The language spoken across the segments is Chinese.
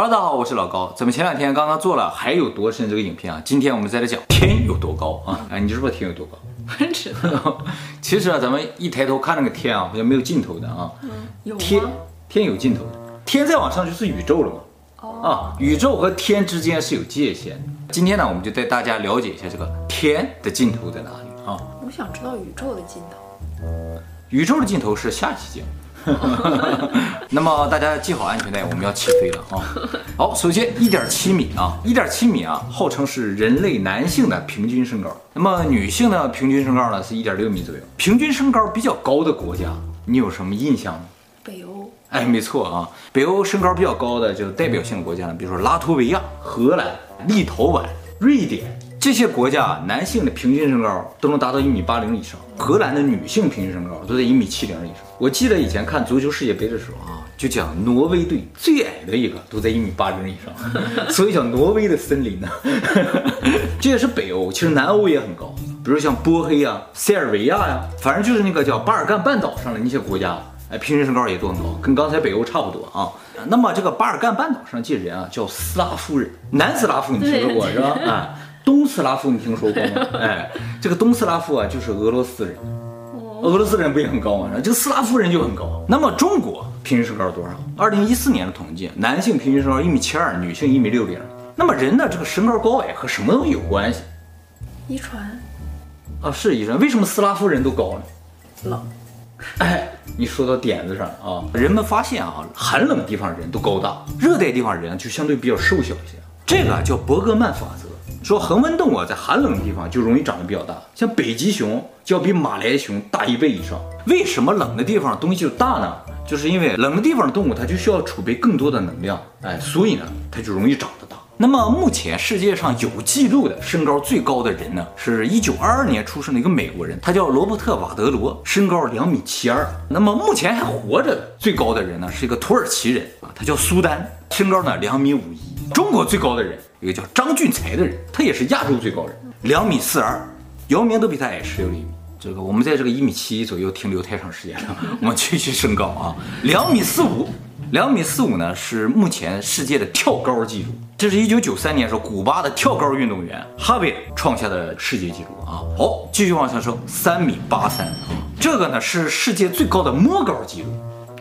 Hello，大家好，我是老高。咱们前两天刚刚做了还有多深这个影片啊，今天我们再来讲天有多高啊？哎，你知不知道天有多高？不知道。其实啊，咱们一抬头看那个天啊，好像没有尽头的啊。嗯，有？天天有尽头的，天再往上就是宇宙了嘛。哦。啊，宇宙和天之间是有界限的。今天呢，我们就带大家了解一下这个天的尽头在哪里啊？我想知道宇宙的尽头。宇宙的尽头是下期节目。那么大家系好安全带，我们要起飞了啊！好，首先一点七米啊，一点七米啊，号称是人类男性的平均身高。那么女性的平均身高呢是一点六米左右。平均身高比较高的国家，你有什么印象吗？北欧。哎，没错啊，北欧身高比较高的就代表性的国家呢，比如说拉脱维亚、荷兰、立陶宛、瑞典。这些国家男性的平均身高都能达到一米八零以上，荷兰的女性平均身高都在一米七零以上。我记得以前看足球世界杯的时候啊，就讲挪威队最矮的一个都在一米八零以上，所以叫挪威的森林呢。这也是北欧，其实南欧也很高，比如像波黑啊、塞尔维亚呀，反正就是那个叫巴尔干半岛上的那些国家，哎，平均身高也都很高，跟刚才北欧差不多啊。那么这个巴尔干半岛上这些人啊，叫斯拉夫人，南斯拉夫你听说过是吧？啊。东斯拉夫你听说过吗？哎，这个东斯拉夫啊，就是俄罗斯人。俄罗斯人不也很高吗？这个斯拉夫人就很高。那么中国平均身高多少？二零一四年的统计，男性平均身高一米七二，女性一米六零。那么人的这个身高高矮和什么东西有关系？遗传。啊，是遗传。为什么斯拉夫人都高呢？冷。哎，你说到点子上啊。人们发现啊，寒冷地方人都高大，热带地方人就相对比较瘦小一些。这个叫伯格曼法则。说恒温动物，在寒冷的地方就容易长得比较大，像北极熊就要比马来熊大一倍以上。为什么冷的地方东西就大呢？就是因为冷的地方的动物它就需要储备更多的能量，哎，所以呢，它就容易长得大。那么目前世界上有记录的身高最高的人呢，是一九二二年出生的一个美国人，他叫罗伯特瓦德罗，身高两米七二。那么目前还活着最高的人呢，是一个土耳其人啊，他叫苏丹，身高呢两米五一。中国最高的人。一个叫张俊才的人，他也是亚洲最高人，两米四二，姚明都比他矮十六厘米。这个我们在这个一米七左右停留太长时间了，我们继续升高啊，两米四五，两米四五呢是目前世界的跳高纪录，这是一九九三年时候古巴的跳高运动员哈维尔创下的世界纪录啊。好，继续往下升，三米八三，这个呢是世界最高的摸高纪录，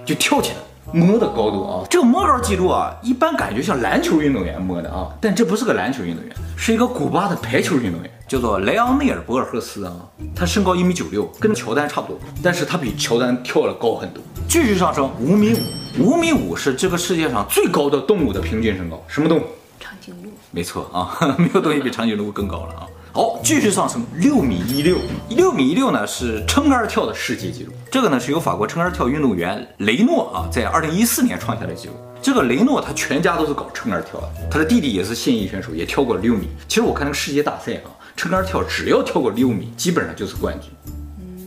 就跳起来。摸的高度啊，这个摸高记录啊，一般感觉像篮球运动员摸的啊，但这不是个篮球运动员，是一个古巴的排球运动员，叫做莱昂内尔博尔赫斯啊，他身高一米九六，跟乔丹差不多，但是他比乔丹跳了高很多。继续上升，五米五，五米五是这个世界上最高的动物的平均身高，什么动物？长颈鹿。没错啊，没有东西比长颈鹿更高了啊。好，继续上升，六米一六，六米一六呢是撑杆跳的世界纪录。这个呢是由法国撑杆跳运动员雷诺啊在二零一四年创下的纪录。这个雷诺他全家都是搞撑杆跳的，他的弟弟也是现役选手，也跳过六米。其实我看那个世界大赛啊，撑杆跳只要跳过六米，基本上就是冠军。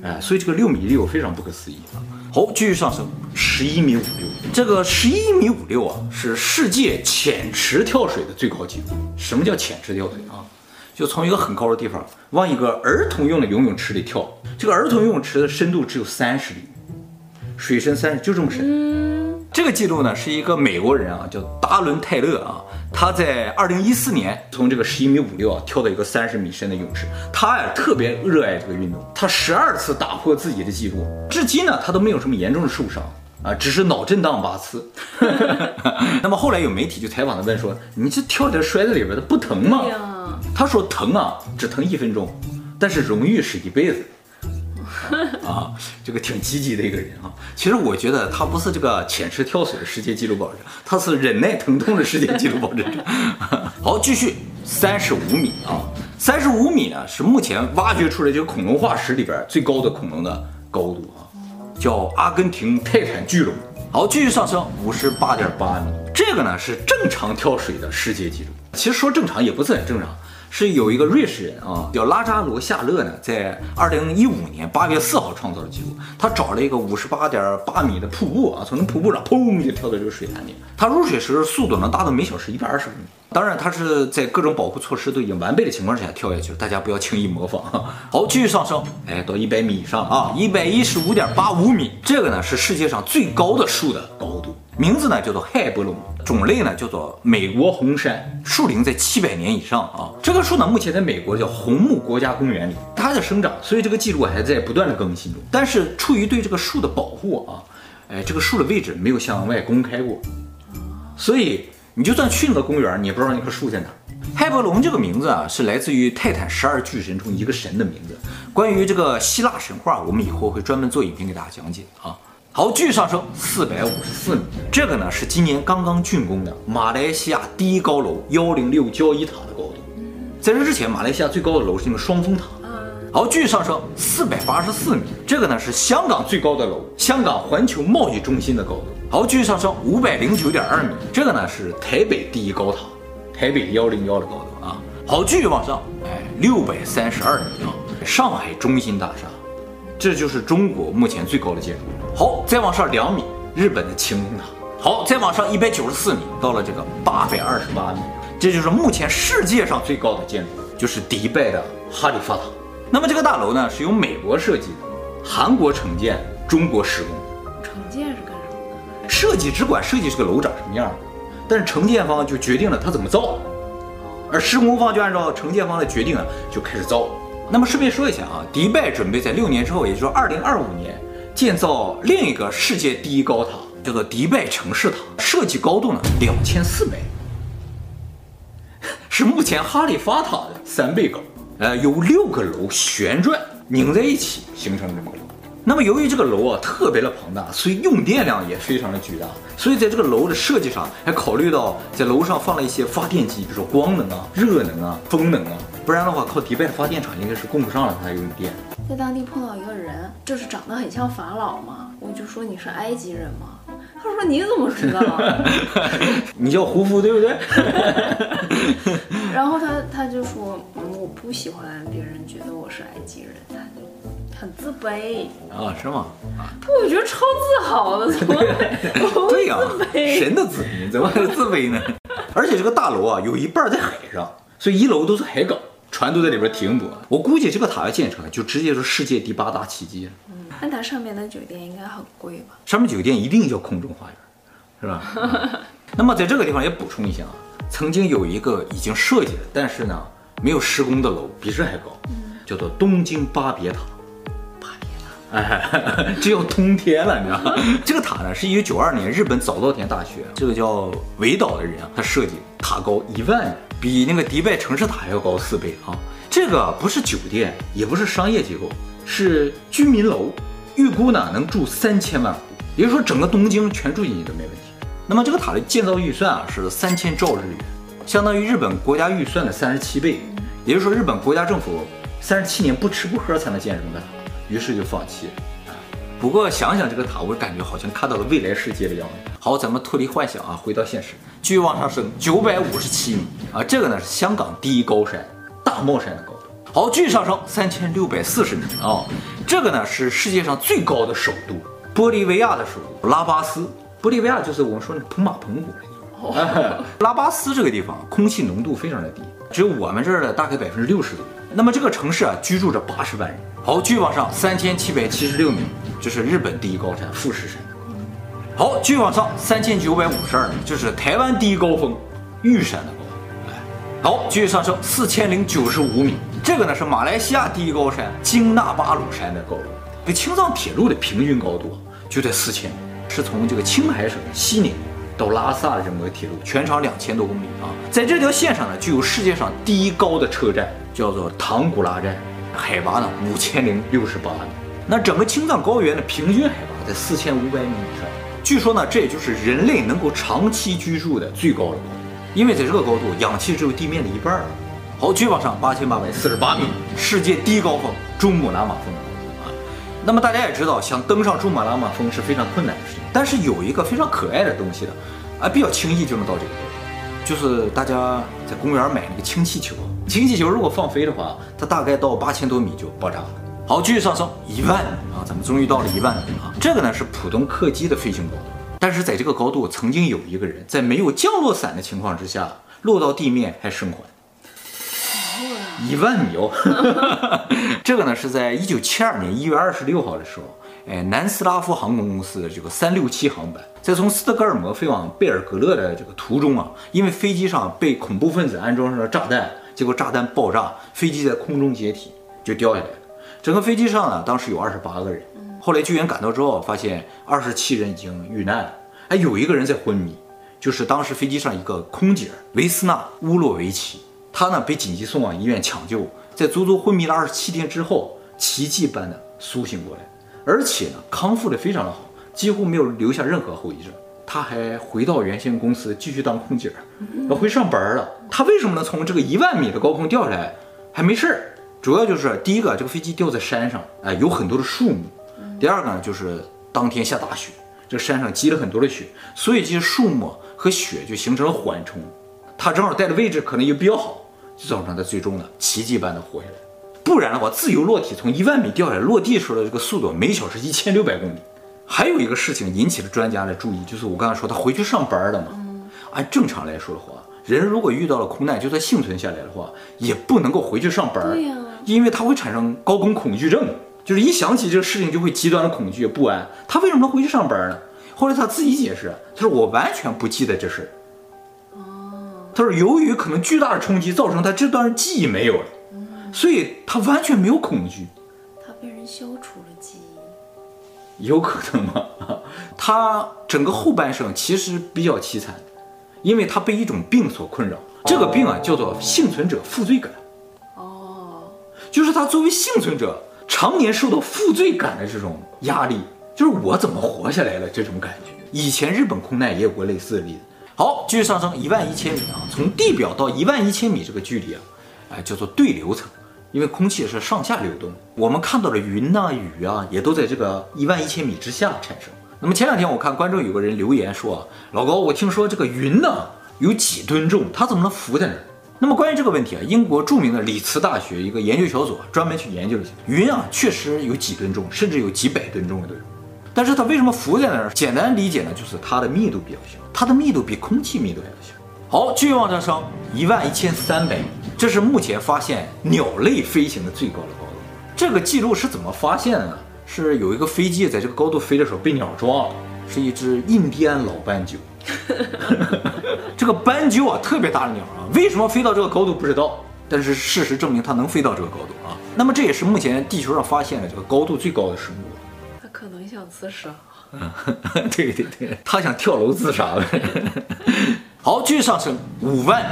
哎，所以这个六米一六非常不可思议啊。好，继续上升，十一米五六。这个十一米五六啊是世界浅池跳水的最高纪录。什么叫浅池跳水啊？就从一个很高的地方往一个儿童用的游泳池里跳，这个儿童游泳池的深度只有三十厘米，水深三十，就这么深。嗯、这个记录呢是一个美国人啊，叫达伦泰勒啊，他在二零一四年从这个十一米五六啊跳到一个三十米深的泳池，他呀特别热爱这个运动，他十二次打破自己的记录，至今呢他都没有什么严重的受伤啊，只是脑震荡八次。那么后来有媒体就采访他问说：“你这跳在摔在里边，它不疼吗？”他说疼啊，只疼一分钟，但是荣誉是一辈子。啊，这个挺积极的一个人啊。其实我觉得他不是这个浅池跳水的世界纪录保持者，他是忍耐疼痛的世界纪录保持者。好，继续三十五米啊，三十五米呢是目前挖掘出来这个恐龙化石里边最高的恐龙的高度啊，叫阿根廷泰坦巨龙。好，继续上升五十八点八米，这个呢是正常跳水的世界纪录。其实说正常也不是很正常。是有一个瑞士人啊，叫拉扎罗夏勒呢，在二零一五年八月四号创造了记录。他找了一个五十八点八米的瀑布啊，从那瀑布上砰就跳到这个水潭里。他入水时速度能达到每小时一百二十公里。当然，他是在各种保护措施都已经完备的情况下跳下去，大家不要轻易模仿。好，继续上升，哎，到一百米以上啊，一百一十五点八五米，这个呢是世界上最高的树的高度。名字呢叫做海伯龙，种类呢叫做美国红杉，树龄在七百年以上啊。这棵树呢目前在美国叫红木国家公园里，它的生长，所以这个记录还在不断的更新中。但是出于对这个树的保护啊，哎，这个树的位置没有向外公开过，所以你就算去那个公园，你也不知道那棵树在哪。海伯龙这个名字啊，是来自于泰坦十二巨神中一个神的名字。关于这个希腊神话，我们以后会专门做影片给大家讲解啊。好，继续上升四百五十四米，这个呢是今年刚刚竣工的马来西亚第一高楼幺零六交易塔的高度。在这之前，马来西亚最高的楼是那个双峰塔。好，继续上升四百八十四米，这个呢是香港最高的楼，香港环球贸易中心的高度。好，继续上升五百零九点二米，这个呢是台北第一高塔。台北幺零幺的高度啊，好，继续往上，哎，六百三十二米啊，上海中心大厦，这就是中国目前最高的建筑。好，再往上两米，日本的晴空塔。好，再往上一百九十四米，到了这个八百二十八米，这就是目前世界上最高的建筑，就是迪拜的哈利法塔。那么这个大楼呢，是由美国设计的，韩国承建，中国施工。承建是干什么的？设计只管设计这个楼长什么样。但是承建方就决定了他怎么造，而施工方就按照承建方的决定啊，就开始造。那么顺便说一下啊，迪拜准备在六年之后，也就是二零二五年建造另一个世界第一高塔，叫做迪拜城市塔，设计高度呢两千四百米，是目前哈利法塔的三倍高。呃，由六个楼旋转拧在一起形成这么高。那么由于这个楼啊特别的庞大，所以用电量也非常的巨大，所以在这个楼的设计上还考虑到在楼上放了一些发电机，比如说光能啊、热能啊、风能啊，不然的话靠迪拜的发电厂应该是供不上了，它用电。在当地碰到一个人，就是长得很像法老嘛，我就说，你是埃及人吗？他说，你怎么知道？你叫胡夫对不对？然后他他就说，嗯，我不喜欢别人觉得我是埃及人，他就。很自卑啊？是吗？不，我觉得超自豪的，怎么对呀、啊？神的子民怎么还是自卑呢？而且这个大楼啊，有一半在海上，所以一楼都是海港，船都在里边停泊。我估计这个塔要建成，就直接是世界第八大奇迹了。嗯，那它上面的酒店应该很贵吧？上面酒店一定叫空中花园，是吧？嗯、那么在这个地方也补充一下啊，曾经有一个已经设计了，但是呢没有施工的楼，比这还高，叫做东京巴别塔。哎，这要通天了，你知道吗？这个塔呢，是一九九二年日本早稻田大学这个叫尾岛的人啊，他设计塔高一万米，比那个迪拜城市塔还要高四倍啊！这个不是酒店，也不是商业机构，是居民楼，预估呢能住三千万户，也就是说整个东京全住进去都没问题。那么这个塔的建造预算啊是三千兆日元，相当于日本国家预算的三十七倍，也就是说日本国家政府三十七年不吃不喝才能建这么个塔。于是就放弃了。不过想想这个塔，我感觉好像看到了未来世界的样子。好，咱们脱离幻想啊，回到现实，继续往上升，九百五十七米啊，这个呢是香港第一高山大帽山的高度。好，继续上升，三千六百四十米啊，这个呢是世界上最高的首都，玻利维亚的首都拉巴斯。玻利维亚就是我们说的蓬马澎湖那地方。哦、拉巴斯这个地方空气浓度非常的低，只有我们这儿的大概百分之六十左右。那么这个城市啊，居住着八十万人。好，继续往上，三千七百七十六米，这是日本第一高山富士山。好，继续往上，三千九百五十二米，这是台湾第一高峰玉山的高度。好，继续上升，四千零九十五米，这个呢是马来西亚第一高山京纳巴鲁山的高度。这青藏铁路的平均高度就在四千米，是从这个青海省西宁到拉萨的这么个铁路，全长两千多公里啊。在这条线上呢，就有世界上第一高的车站。叫做唐古拉站，海拔呢五千零六十八米。那整个青藏高原的平均海拔在四千五百米以上。据说呢，这也就是人类能够长期居住的最高的高度，因为在这个高度，氧气只有地面的一半了。好，继续往上，八千八百四十八米，世界第一高峰珠穆朗玛峰啊。那么大家也知道，想登上珠穆朗玛峰是非常困难的事情，但是有一个非常可爱的东西的，啊，比较轻易就能到这个地方，就是大家在公园买那个氢气球。氢气球如果放飞的话，它大概到八千多米就爆炸了。好，继续上升一万啊，咱们终于到了一万米啊。这个呢是普通客机的飞行高度，但是在这个高度曾经有一个人在没有降落伞的情况之下落到地面还生还。一万米哦，这个呢是在一九七二年一月二十六号的时候，哎，南斯拉夫航空公司的这个三六七航班，在从斯德哥尔摩飞往贝尔格勒的这个途中啊，因为飞机上被恐怖分子安装上了炸弹，结果炸弹爆炸，飞机在空中解体就掉下来了。整个飞机上呢，当时有二十八个人。后来救援赶到之后，发现二十七人已经遇难了，哎，有一个人在昏迷，就是当时飞机上一个空姐维斯纳乌洛维奇，她呢被紧急送往医院抢救，在足足昏迷了二十七天之后，奇迹般的苏醒过来。而且呢，康复的非常的好，几乎没有留下任何后遗症。他还回到原先公司继续当空姐，要回上班了。他为什么能从这个一万米的高空掉下来还没事儿？主要就是第一个，这个飞机掉在山上，哎，有很多的树木；第二个呢，就是当天下大雪，这山上积了很多的雪，所以这些树木和雪就形成了缓冲。他正好待的位置可能也比较好，就造成他最终呢奇迹般的活下来。不然的话，自由落体从一万米掉下来，落地时候的这个速度每小时一千六百公里。还有一个事情引起了专家的注意，就是我刚才说他回去上班了嘛。按正常来说的话，人如果遇到了空难，就算幸存下来的话，也不能够回去上班。对呀，因为他会产生高空恐惧症，就是一想起这个事情就会极端的恐惧不安。他为什么能回去上班呢？后来他自己解释，他说我完全不记得这事。哦，他说由于可能巨大的冲击造成他这段记忆没有了。所以他完全没有恐惧，他被人消除了有可能吗？他整个后半生其实比较凄惨，因为他被一种病所困扰，这个病啊叫做幸存者负罪感。哦，就是他作为幸存者，常年受到负罪感的这种压力，就是我怎么活下来了这种感觉。以前日本空难也有过类似的例子。好，继续上升一万一千米啊，从地表到一万一千米这个距离啊，哎，叫做对流层。因为空气是上下流动，我们看到的云呐、雨啊，也都在这个一万一千米之下产生。那么前两天我看观众有个人留言说啊：“老高，我听说这个云呢有几吨重，它怎么能浮在那儿？”那么关于这个问题啊，英国著名的里茨大学一个研究小组专门去研究了一下，云啊确实有几吨重，甚至有几百吨重的都有。但是它为什么浮在那儿？简单理解呢，就是它的密度比较小，它的密度比空气密度还要小。好，继续往上升，一万一千三百米。这是目前发现鸟类飞行的最高的高度。这个记录是怎么发现的呢？是有一个飞机在这个高度飞的时候被鸟撞了，是一只印第安老斑鸠。这个斑鸠啊，特别大的鸟啊，为什么飞到这个高度不知道，但是事实证明它能飞到这个高度啊。那么这也是目前地球上发现的这个高度最高的生物。它可能想自杀。对对对，它想跳楼自杀呗。好，继续上升五万。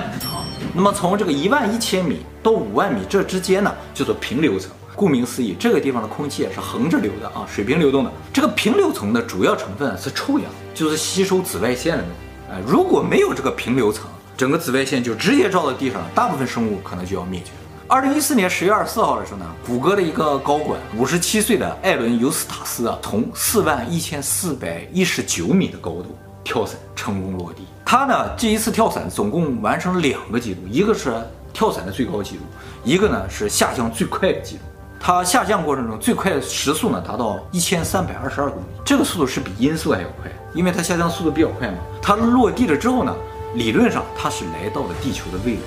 那么从这个一万一千米到五万米这之间呢，叫做平流层。顾名思义，这个地方的空气也是横着流的啊，水平流动的。这个平流层的主要成分是臭氧，就是吸收紫外线的那种。哎，如果没有这个平流层，整个紫外线就直接照到地上，大部分生物可能就要灭绝。二零一四年十月二十四号的时候呢，谷歌的一个高管，五十七岁的艾伦尤斯塔斯啊，从四万一千四百一十九米的高度。跳伞成功落地，他呢这一次跳伞总共完成了两个记录，一个是跳伞的最高记录，一个呢是下降最快的记录。他下降过程中最快的时速呢达到一千三百二十二公里，这个速度是比音速还要快，因为它下降速度比较快嘛。它落地了之后呢，理论上它是来到了地球的未来。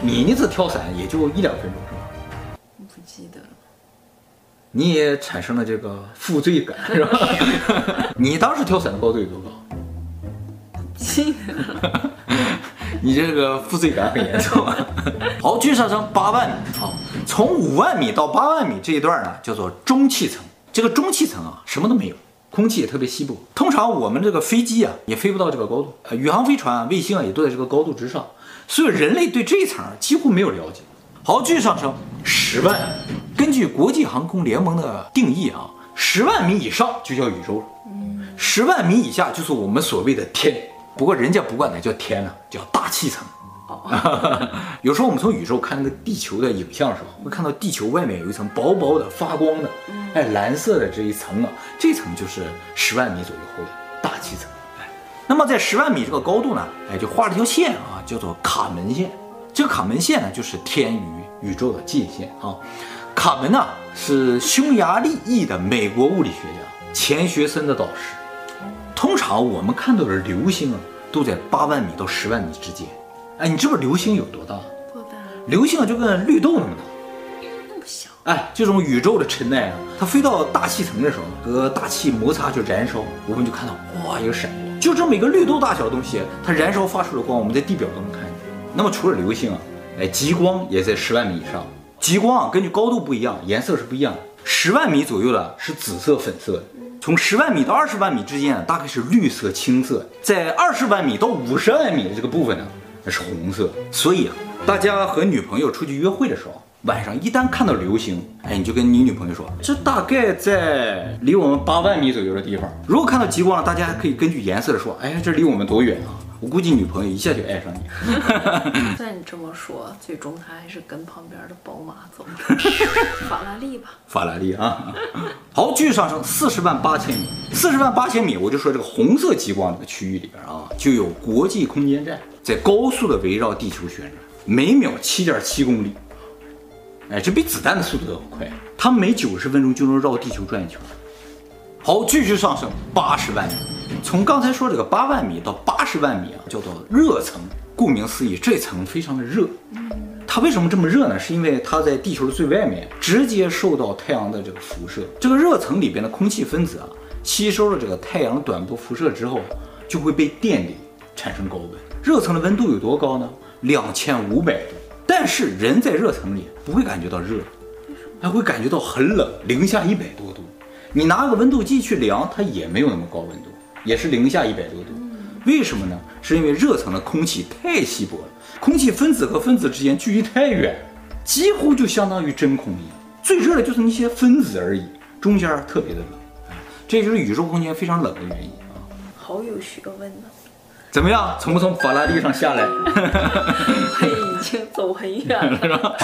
你那次跳伞也就一两分钟是吧？不记得了。你也产生了这个负罪感是吧？你当时跳伞的高度有多高？你这个负罪感很严重啊！好，继续上升八万米。好，从五万米到八万米这一段呢，叫做中气层。这个中气层啊，什么都没有，空气也特别稀薄。通常我们这个飞机啊，也飞不到这个高度。呃，宇航飞船啊、卫星啊，也都在这个高度之上。所以人类对这一层几乎没有了解。好，继续上升十万。根据国际航空联盟的定义啊，十万米以上就叫宇宙了。十万米以下就是我们所谓的天。不过人家不管它叫天呢，叫大气层。有时候我们从宇宙看那个地球的影像的时候，会看到地球外面有一层薄薄的发光的，哎，蓝色的这一层啊，这层就是十万米左右厚的大气层。哎，那么在十万米这个高度呢，哎，就画了条线啊，叫做卡门线。这个卡门线呢，就是天与宇宙的界线啊。卡门呢，是匈牙利裔的美国物理学家钱学森的导师。通常我们看到的流星啊，都在八万米到十万米之间。哎，你知不知道流星有多大？多大？流星啊，就跟绿豆那么大。那么小。哎，这种宇宙的尘埃啊，它飞到大气层的时候，和大气摩擦就燃烧，我们就看到哇一个闪光，就这么一个绿豆大小的东西，它燃烧发出的光，我们在地表都能看见。那么除了流星啊，哎，极光也在十万米以上。极光啊，根据高度不一样，颜色是不一样的。十万米左右的是紫色、粉色的，从十万米到二十万米之间啊，大概是绿色、青色，在二十万米到五十万米的这个部分呢，那是红色。所以啊，大家和女朋友出去约会的时候。晚上一旦看到流星，哎，你就跟你女朋友说，这大概在离我们八万米左右的地方。如果看到极光了，大家还可以根据颜色的说，哎，这离我们多远啊？我估计女朋友一下就爱上你。虽然你这么说，最终他还是跟旁边的宝马走，法拉利吧。法拉利啊，好，继续上升四十万八千米，四十万八千米，我就说这个红色极光这个区域里边啊，就有国际空间站在高速的围绕地球旋转，每秒七点七公里。哎，这比子弹的速度都快，它每九十分钟就能绕地球转一圈。好，继续上升八十万米，从刚才说这个八万米到八十万米啊，叫做热层。顾名思义，这层非常的热。它为什么这么热呢？是因为它在地球的最外面，直接受到太阳的这个辐射。这个热层里边的空气分子啊，吸收了这个太阳短波辐射之后，就会被电离，产生高温。热层的温度有多高呢？两千五百度。但是人在热层里不会感觉到热，还会感觉到很冷，零下一百多度。你拿个温度计去量，它也没有那么高温度，也是零下一百多度。为什么呢？是因为热层的空气太稀薄了，空气分子和分子之间距离太远，几乎就相当于真空一样。最热的就是那些分子而已，中间特别的冷。这就是宇宙空间非常冷的原因啊。好有学问呢。怎么样？从不从法拉利上下来？已经走很远了，是吧？